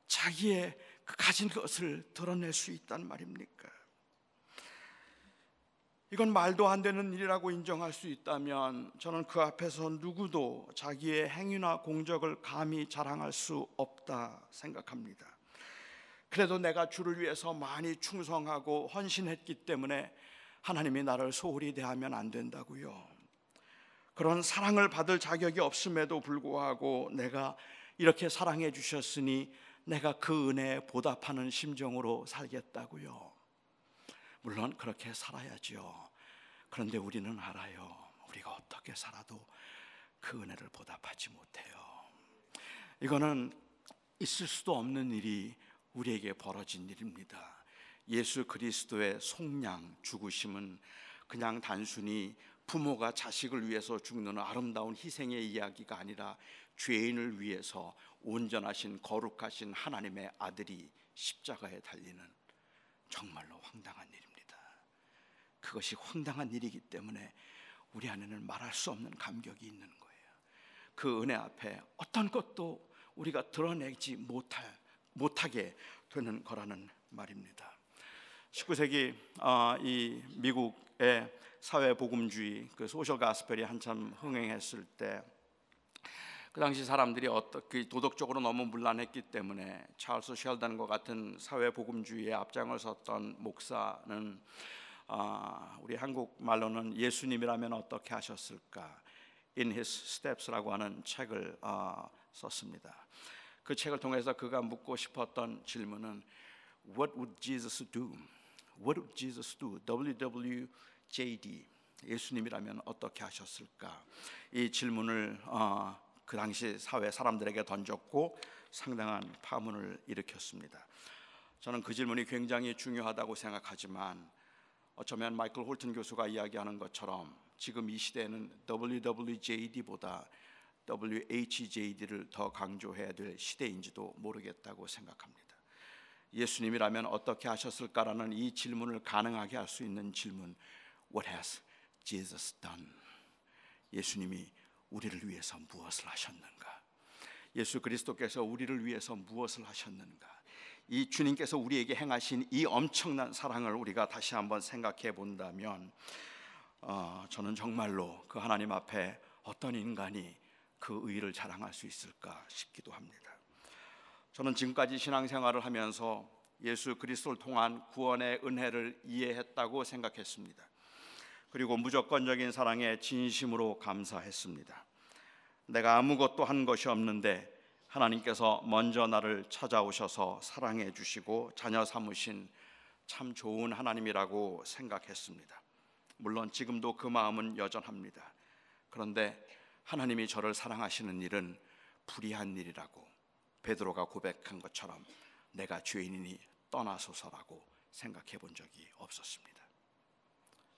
자기의 그 가진 것을 드러낼 수 있단 말입니까? 이건 말도 안 되는 일이라고 인정할 수 있다면 저는 그 앞에서 누구도 자기의 행위나 공적을 감히 자랑할 수 없다 생각합니다. 그래도 내가 주를 위해서 많이 충성하고 헌신했기 때문에 하나님이 나를 소홀히 대하면 안 된다고요. 그런 사랑을 받을 자격이 없음에도 불구하고 내가 이렇게 사랑해 주셨으니 내가 그 은혜에 보답하는 심정으로 살겠다고요. 물론 그렇게 살아야죠. 그런데 우리는 알아요. 우리가 어떻게 살아도 그 은혜를 보답하지 못해요. 이거는 있을 수도 없는 일이 우리에게 벌어진 일입니다. 예수 그리스도의 속량 죽으심은 그냥 단순히 부모가 자식을 위해서 죽는 아름다운 희생의 이야기가 아니라 죄인을 위해서 온전하신 거룩하신 하나님의 아들이 십자가에 달리는 정말로 황당한 일입니다. 그것이 황당한 일이기 때문에 우리 안에는 말할 수 없는 감격이 있는 거예요. 그 은혜 앞에 어떤 것도 우리가 드러내지 못할 못하게 되는 거라는 말입니다. 19세기 어, 이 미국의 사회 복음주의 그 소셜 가스펠이 한참 흥행했을 때 그 당시 사람들이 어떻게 도덕적으로 너무 문란했기 때문에 찰스 셸던과 같은 사회 복음주의의 앞장을 섰던 목사는 어, 우리 한국 말로는 예수님이라면 어떻게 하셨을까? In His Steps라고 하는 책을 어, 썼습니다. 그 책을 통해서 그가 묻고 싶었던 질문은 What would Jesus do? What would Jesus do? WWJD 예수님이라면 어떻게 하셨을까? 이 질문을 어, 그 당시 사회 사람들에게 던졌고 상당한 파문을 일으켰습니다. 저는 그 질문이 굉장히 중요하다고 생각하지만 어쩌면 마이클 홀튼 교수가 이야기하는 것처럼 지금 이 시대에는 WWJD보다 WHJD를 더 강조해야 될 시대인지도 모르겠다고 생각합니다. 예수님이라면 어떻게 하셨을까라는 이 질문을 가능하게 할 수 있는 질문 What has Jesus done? 예수님이 우리를 위해서 무엇을 하셨는가? 예수 그리스도께서 우리를 위해서 무엇을 하셨는가? 이 주님께서 우리에게 행하신 이 엄청난 사랑을 우리가 다시 한번 생각해 본다면 어, 저는 정말로 그 하나님 앞에 어떤 인간이 그 의를 자랑할 수 있을까 싶기도 합니다. 저는 지금까지 신앙생활을 하면서 예수 그리스도를 통한 구원의 은혜를 이해했다고 생각했습니다. 그리고 무조건적인 사랑에 진심으로 감사했습니다. 내가 아무것도 한 것이 없는데 하나님께서 먼저 나를 찾아오셔서 사랑해 주시고 자녀 삼으신 참 좋은 하나님이라고 생각했습니다. 물론 지금도 그 마음은 여전합니다. 그런데 하나님이 저를 사랑하시는 일은 불의한 일이라고 베드로가 고백한 것처럼 내가 죄인이니 떠나소서라고 생각해 본 적이 없었습니다.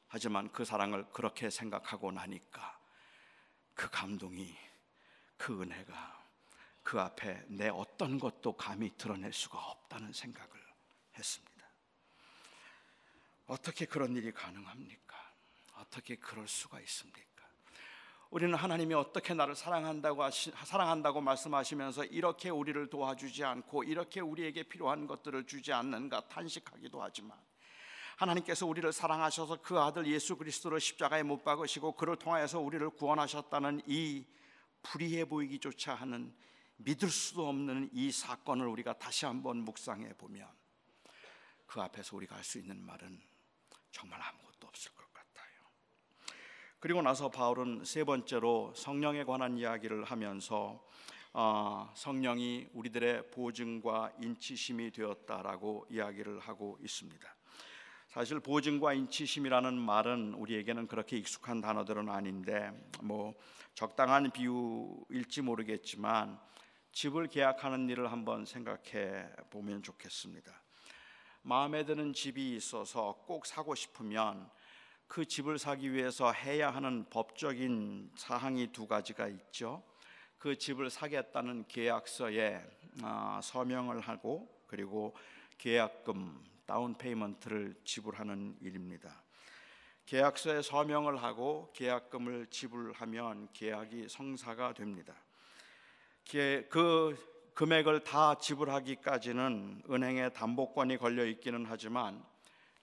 하지만 그 사랑을 그렇게 생각하고 나니까 그 감동이 그 은혜가 그 앞에 내 어떤 것도 감히 드러낼 수가 없다는 생각을 했습니다. 어떻게 그런 일이 가능합니까? 어떻게 그럴 수가 있습니까? 우리는 하나님이 어떻게 나를 사랑한다고 하시, 사랑한다고 말씀하시면서 이렇게 우리를 도와주지 않고 이렇게 우리에게 필요한 것들을 주지 않는가 탄식하기도 하지만 하나님께서 우리를 사랑하셔서 그 아들 예수 그리스도를 십자가에 못 박으시고 그를 통하여서 우리를 구원하셨다는 이 불의해 보이기조차 하는 믿을 수도 없는 이 사건을 우리가 다시 한번 묵상해 보면 그 앞에서 우리가 할 수 있는 말은 정말 아무것도 없을 것 그리고 나서 바울은 세 번째로 성령에 관한 이야기를 하면서 어, 성령이 우리들의 보증과 인치심이 되었다라고 이야기를 하고 있습니다. 사실 보증과 인치심이라는 말은 우리에게는 그렇게 익숙한 단어들은 아닌데 뭐 적당한 비유일지 모르겠지만 집을 계약하는 일을 한번 생각해 보면 좋겠습니다. 마음에 드는 집이 있어서 꼭 사고 싶으면 그 집을 사기 위해서 해야 하는 법적인 사항이 두 가지가 있죠. 그 집을 사겠다는 계약서에 아, 서명을 하고 그리고 계약금 down payment를 지불하는 일입니다. 계약서에 서명을 하고 계약금을 지불하면 계약이 성사가 됩니다. 그 금액을 다 지불하기까지는 은행에 담보권이 걸려 있기는 하지만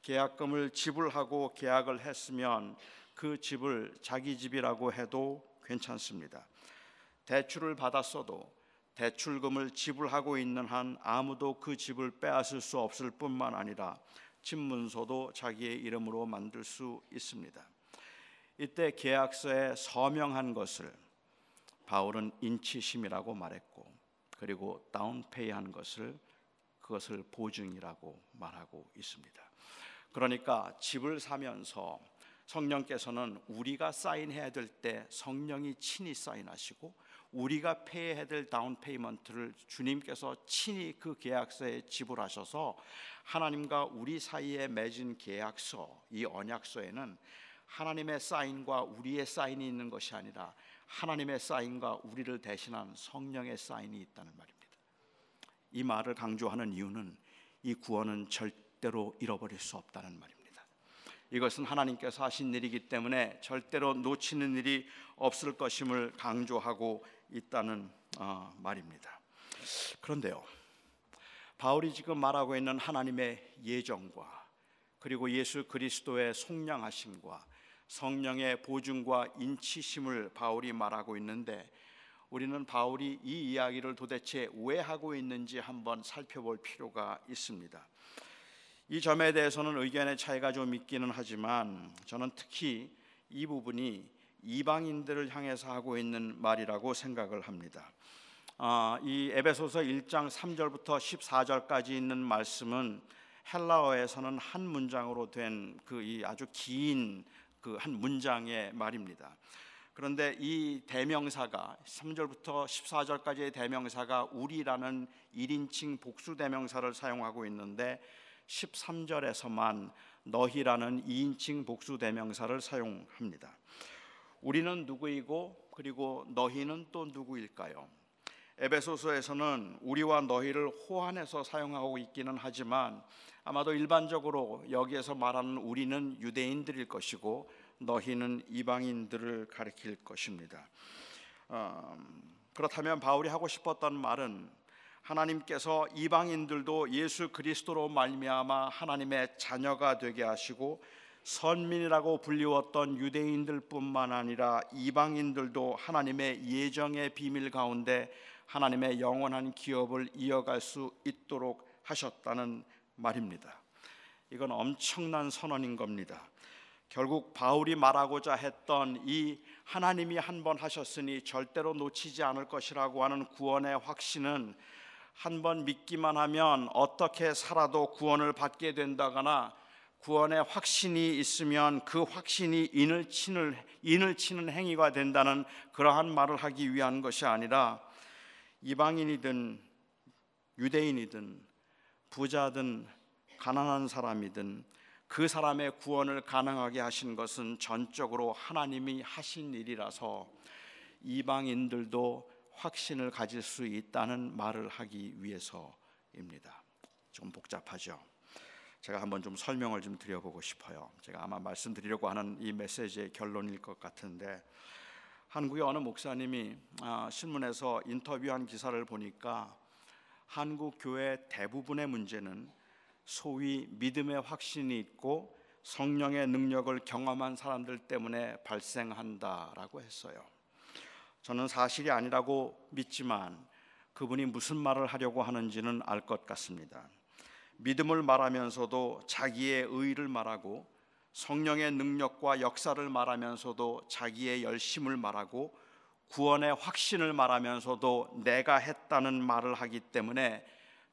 계약금을 지불하고 계약을 했으면 그 집을 자기 집이라고 해도 괜찮습니다. 대출을 받았어도 대출금을 지불하고 있는 한 아무도 그 집을 빼앗을 수 없을 뿐만 아니라 집 문서도 자기의 이름으로 만들 수 있습니다. 이때 계약서에 서명한 것을 바울은 인치심이라고 말했고 그리고 down pay한 것을 그것을 보증이라고 말하고 있습니다. 그러니까 집을 사면서 성령께서는 우리가 사인해야 될 때 성령이 친히 사인하시고 우리가 pay해야 될 down payment를 주님께서 친히 그 계약서에 지불하셔서 하나님과 우리 사이에 맺은 계약서 이 언약서에는 하나님의 사인과 우리의 사인이 있는 것이 아니라 하나님의 사인과 우리를 대신한 성령의 사인이 있다는 말입니다. 이 말을 강조하는 이유는 이 구원은 절대로 잃어버릴 수 없다는 말입니다. 이것은 하나님께서 하신 일이기 때문에 절대로 놓치는 일이 없을 것임을 강조하고 있다는 어, 말입니다. 그런데요, 바울이 지금 말하고 있는 하나님의 예정과 그리고 예수 그리스도의 속량하심과 성령의 보증과 인치심을 바울이 말하고 있는데 우리는 바울이 이 이야기를 도대체 왜 하고 있는지 한번 살펴볼 필요가 있습니다. 이 점에 대해서는 의견의 차이가 좀 있기는 하지만 저는 특히 이 부분이 이방인들을 향해서 하고 있는 말이라고 생각을 합니다. 아, 이 에베소서 1장 3절부터 14절까지 있는 말씀은 헬라어에서는 한 문장으로 된 그 이 아주 긴 그 한 문장의 말입니다. 그런데 이 대명사가 3절부터 14절까지의 대명사가 우리라는 1인칭 복수 대명사를 사용하고 있는데 13절에서만 너희라는 2인칭 복수 대명사를 사용합니다. 우리는 누구이고 그리고 너희는 또 누구일까요? 에베소서에서는 우리와 너희를 호환해서 사용하고 있기는 하지만 아마도 일반적으로 여기에서 말하는 우리는 유대인들일 것이고 너희는 이방인들을 가리킬 것입니다. 어, 그렇다면 바울이 하고 싶었던 말은 하나님께서 이방인들도 예수 그리스도로 말미암아 하나님의 자녀가 되게 하시고 선민이라고 불리웠던 유대인들뿐만 아니라 이방인들도 하나님의 예정의 비밀 가운데 하나님의 영원한 기업을 이어갈 수 있도록 하셨다는 말입니다. 이건 엄청난 선언인 겁니다. 결국 바울이 말하고자 했던 이 하나님이 한 번 하셨으니 절대로 놓치지 않을 것이라고 하는 구원의 확신은 한 번 믿기만 하면 어떻게 살아도 구원을 받게 된다거나 구원의 확신이 있으면 그 확신이 인을 치는 인을 치는 행위가 된다는 그러한 말을 하기 위한 것이 아니라 이방인이든 유대인이든 부자든 가난한 사람이든 그 사람의 구원을 가능하게 하신 것은 전적으로 하나님이 하신 일이라서 이방인들도 확신을 가질 수 있다는 말을 하기 위해서입니다. 좀 복잡하죠. 제가 한번 좀 설명을 좀 드려보고 싶어요. 제가 아마 말씀드리려고 하는 이 메시지의 결론일 것 같은데 한국의 어느 목사님이 아, 신문에서 인터뷰한 기사를 보니까 한국 교회 대부분의 문제는 소위 믿음의 확신이 있고 성령의 능력을 경험한 사람들 때문에 발생한다라고 했어요. 저는 사실이 아니라고 믿지만 그분이 무슨 말을 하려고 하는지는 알 것 같습니다. 믿음을 말하면서도 자기의 의를 말하고 성령의 능력과 역사를 말하면서도 자기의 열심을 말하고 구원의 확신을 말하면서도 내가 했다는 말을 하기 때문에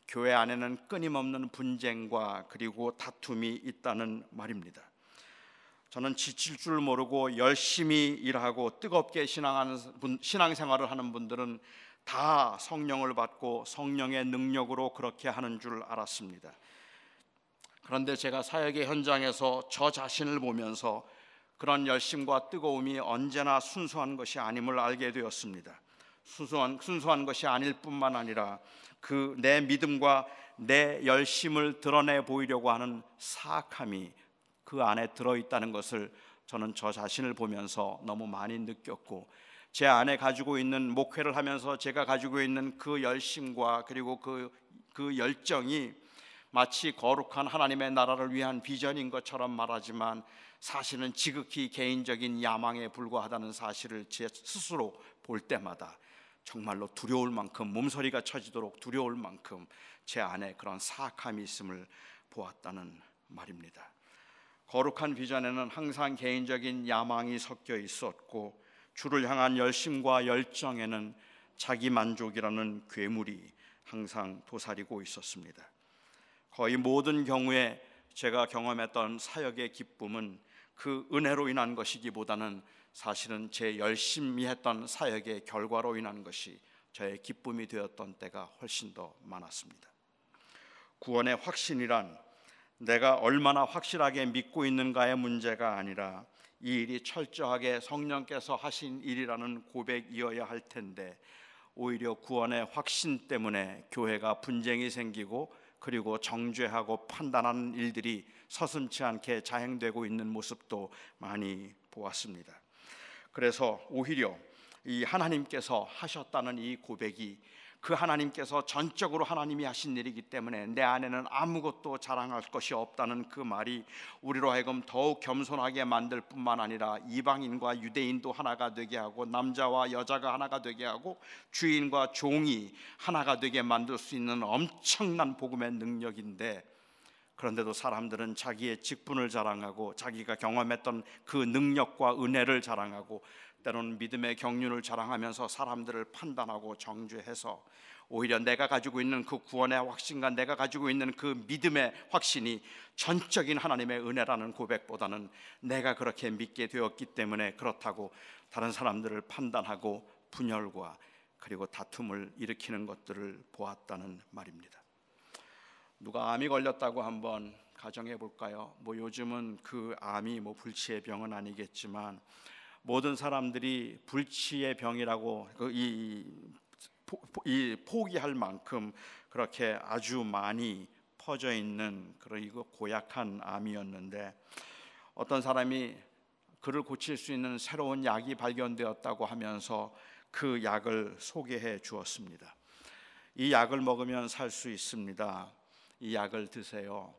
교회 안에는 끊임없는 분쟁과 그리고 다툼이 있다는 말입니다. 저는 지칠 줄 모르고 열심히 일하고 뜨겁게 신앙하는 분, 신앙생활을 하는 분들은 다 성령을 받고 성령의 능력으로 그렇게 하는 줄 알았습니다. 그런데 제가 사역의 현장에서 저 자신을 보면서 그런 열심과 뜨거움이 언제나 순수한 것이 아님을 알게 되었습니다. 순수한 순수한 것이 아닐 뿐만 아니라 그 내 믿음과 내 열심을 드러내 보이려고 하는 사악함이 그 안에 들어 있다는 것을 저는 저 자신을 보면서 너무 많이 느꼈고 제 안에 가지고 있는 목회를 하면서 제가 가지고 있는 그 열심과 그리고 그, 그 열정이 마치 거룩한 하나님의 나라를 위한 비전인 것처럼 말하지만 사실은 지극히 개인적인 야망에 불과하다는 사실을 제 스스로 볼 때마다 정말로 두려울 만큼 몸서리가 쳐지도록 두려울 만큼 제 안에 그런 사악함이 있음을 보았다는 말입니다. 거룩한 비전에는 항상 개인적인 야망이 섞여 있었고 주를 향한 열심과 열정에는 자기 만족이라는 괴물이 항상 도사리고 있었습니다. 거의 모든 경우에 제가 경험했던 사역의 기쁨은 그 은혜로 인한 것이기보다는 사실은 제 열심히 했던 사역의 결과로 인한 것이 저의 기쁨이 되었던 때가 훨씬 더 많았습니다. 구원의 확신이란 내가 얼마나 확실하게 믿고 있는가의 문제가 아니라 이 일이 철저하게 성령께서 하신 일이라는 고백이어야 할 텐데 오히려 구원의 확신 때문에 교회가 분쟁이 생기고 그리고 정죄하고 판단하는 일들이 서슴치 않게 자행되고 있는 모습도 많이 보았습니다. 그래서 오히려 이 하나님께서 하셨다는 이 고백이 그 하나님께서 전적으로 하나님이 하신 일이기 때문에 내 안에는 아무것도 자랑할 것이 없다는 그 말이 우리로 하여금 더욱 겸손하게 만들 뿐만 아니라 이방인과 유대인도 하나가 되게 하고 남자와 여자가 하나가 되게 하고 주인과 종이 하나가 되게 만들 수 있는 엄청난 복음의 능력인데 그런데도 사람들은 자기의 직분을 자랑하고 자기가 경험했던 그 능력과 은혜를 자랑하고 때로는 믿음의 경륜을 자랑하면서 사람들을 판단하고 정죄해서 오히려 내가 가지고 있는 그 구원의 확신과 내가 가지고 있는 그 믿음의 확신이 전적인 하나님의 은혜라는 고백보다는 내가 그렇게 믿게 되었기 때문에 그렇다고 다른 사람들을 판단하고 분열과 그리고 다툼을 일으키는 것들을 보았다는 말입니다. 누가 암이 걸렸다고 한번 가정해 볼까요? 뭐 요즘은 그 암이 뭐 불치의 병은 아니겠지만 모든 사람들이 불치의 병이라고 그 이, 이 포기할 만큼 그렇게 아주 많이 퍼져 있는 그런 이거 고약한 암이었는데 어떤 사람이 그를 고칠 수 있는 새로운 약이 발견되었다고 하면서 그 약을 소개해 주었습니다. 이 약을 먹으면 살 수 있습니다. 이 약을 드세요.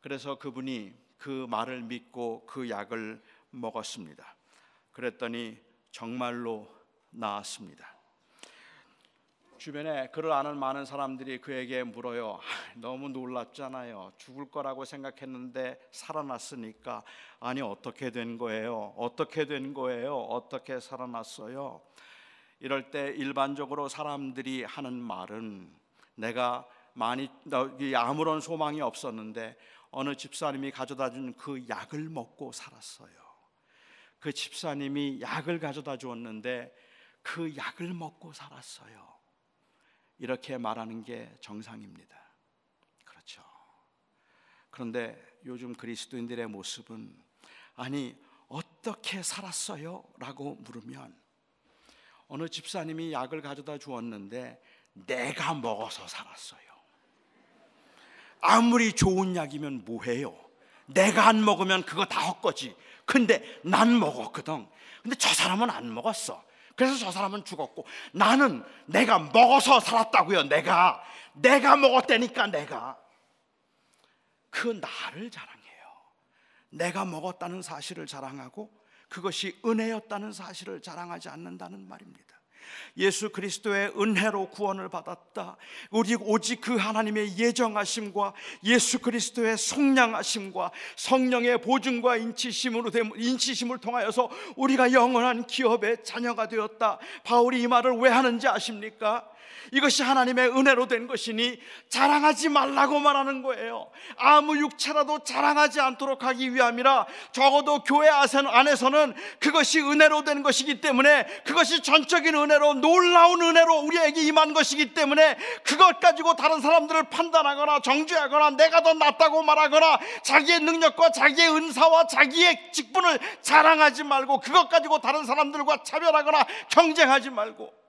그래서 그분이 그 말을 믿고 그 약을 먹었습니다. 그랬더니 정말로 나았습니다. 주변에 그를 아는 많은 사람들이 그에게 물어요. 너무 놀랍잖아요. 죽을 거라고 생각했는데 살아났으니까 아니 어떻게 된 거예요? 어떻게 된 거예요? 어떻게 살아났어요? 이럴 때 일반적으로 사람들이 하는 말은 내가 많이 아무런 소망이 없었는데 어느 집사님이 가져다 준 그 약을 먹고 살았어요. 그 집사님이 약을 가져다 주었는데 그 약을 먹고 살았어요. 이렇게 말하는 게 정상입니다. 그렇죠. 그런데 요즘 그리스도인들의 모습은 아니 어떻게 살았어요? 라고 물으면 어느 집사님이 약을 가져다 주었는데 내가 먹어서 살았어요. 아무리 좋은 약이면 뭐해요? 내가 안 먹으면 그거 다 헛거지. 근데 난 먹었거든. 근데 저 사람은 안 먹었어. 그래서 저 사람은 죽었고 나는 내가 먹어서 살았다고요. 내가 내가 먹었다니까 내가 그 나를 자랑해요. 내가 먹었다는 사실을 자랑하고 그것이 은혜였다는 사실을 자랑하지 않는다는 말입니다. 예수 그리스도의 은혜로 구원을 받았다. 우리 오직 그 하나님의 예정하심과 예수 그리스도의 속량하심과 성령의 보증과 인치심으로 인치심을 통하여서 우리가 영원한 기업의 자녀가 되었다. 바울이 이 말을 왜 하는지 아십니까? 이것이 하나님의 은혜로 된 것이니 자랑하지 말라고 말하는 거예요. 아무 육체라도 자랑하지 않도록 하기 위함이라 적어도 교회 안에서는 그것이 은혜로 된 것이기 때문에 그것이 전적인 은혜로 놀라운 은혜로 우리에게 임한 것이기 때문에 그것 가지고 다른 사람들을 판단하거나 정죄하거나 내가 더 낫다고 말하거나 자기의 능력과 자기의 은사와 자기의 직분을 자랑하지 말고 그것 가지고 다른 사람들과 차별하거나 경쟁하지 말고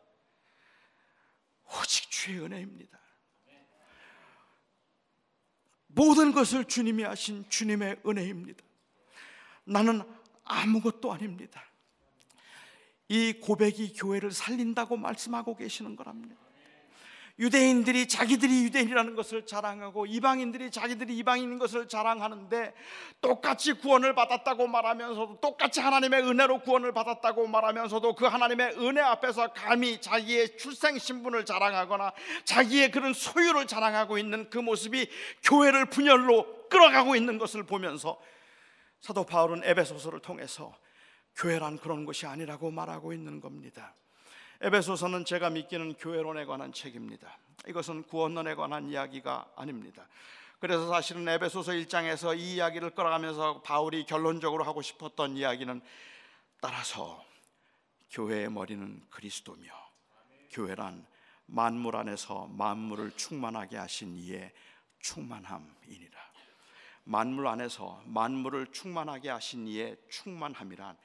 오직 주의 은혜입니다. 모든 것을 주님이 하신 주님의 은혜입니다. 나는 아무것도 아닙니다. 이 고백이 교회를 살린다고 말씀하고 계시는 거랍니다. 유대인들이 자기들이 유대인이라는 것을 자랑하고 이방인들이 자기들이 이방인인 것을 자랑하는데 똑같이 구원을 받았다고 말하면서도 똑같이 하나님의 은혜로 구원을 받았다고 말하면서도 그 하나님의 은혜 앞에서 감히 자기의 출생 신분을 자랑하거나 자기의 그런 소유를 자랑하고 있는 그 모습이 교회를 분열로 끌어가고 있는 것을 보면서 사도 바울은 에베소서를 통해서 교회란 그런 것이 아니라고 말하고 있는 겁니다. 에베소서는 제가 믿기는 교회론에 관한 책입니다. 이것은 구원론에 관한 이야기가 아닙니다. 그래서 사실은 에베소서 1장에서 이 이야기를 끌어가면서 바울이 결론적으로 하고 싶었던 이야기는 따라서 교회의 머리는 그리스도며 교회란 만물 안에서 만물을 충만하게 하신 이의 충만함이니라. 만물 안에서 만물을 충만하게 하신 이의 충만함이란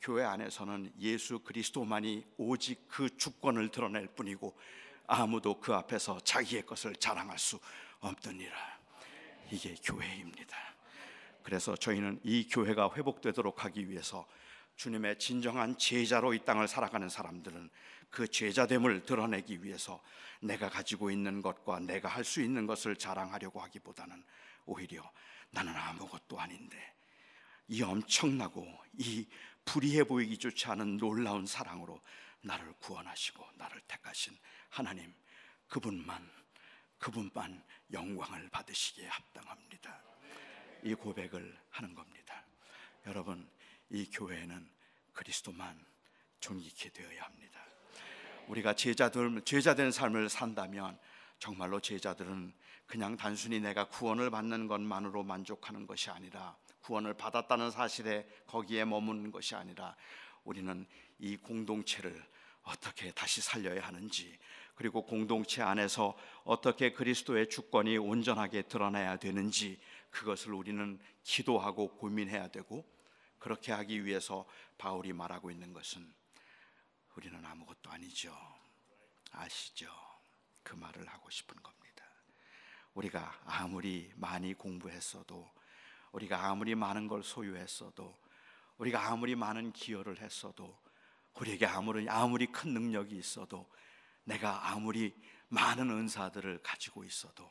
교회 안에서는 예수 그리스도만이 오직 그 주권을 드러낼 뿐이고 아무도 그 앞에서 자기의 것을 자랑할 수 없느니라. 이게 교회입니다. 그래서 저희는 이 교회가 회복되도록 하기 위해서 주님의 진정한 제자로 이 땅을 살아가는 사람들은 그 제자됨을 드러내기 위해서 내가 가지고 있는 것과 내가 할 수 있는 것을 자랑하려고 하기보다는 오히려 나는 아무것도 아닌데 이 엄청나고 이 불의해 보이기조차 않은 놀라운 사랑으로 나를 구원하시고 나를 택하신 하나님 그분만 그분만 영광을 받으시기에 합당합니다. 이 고백을 하는 겁니다. 여러분 이 교회는 그리스도만 존귀케 되어야 합니다. 우리가 제자들 제자 된 삶을 산다면 정말로 제자들은 그냥 단순히 내가 구원을 받는 것만으로 만족하는 것이 아니라 구원을 받았다는 사실에 거기에 머무는 것이 아니라 우리는 이 공동체를 어떻게 다시 살려야 하는지 그리고 공동체 안에서 어떻게 그리스도의 주권이 온전하게 드러나야 되는지 그것을 우리는 기도하고 고민해야 되고 그렇게 하기 위해서 바울이 말하고 있는 것은 우리는 아무것도 아니죠. 아시죠? 그 말을 하고 싶은 겁니다. 우리가 아무리 많이 공부했어도 우리가 아무리 많은 걸 소유했어도 우리가 아무리 많은 기여를 했어도 우리에게 아무리 아무리 큰 능력이 있어도 내가 아무리 많은 은사들을 가지고 있어도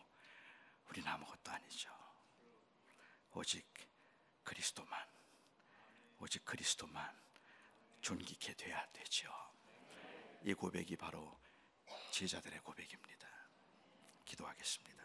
우리는 아무것도 아니죠. 오직 그리스도만 오직 그리스도만 존귀케 돼야 되죠. 이 고백이 바로 제자들의 고백입니다. 기도하겠습니다.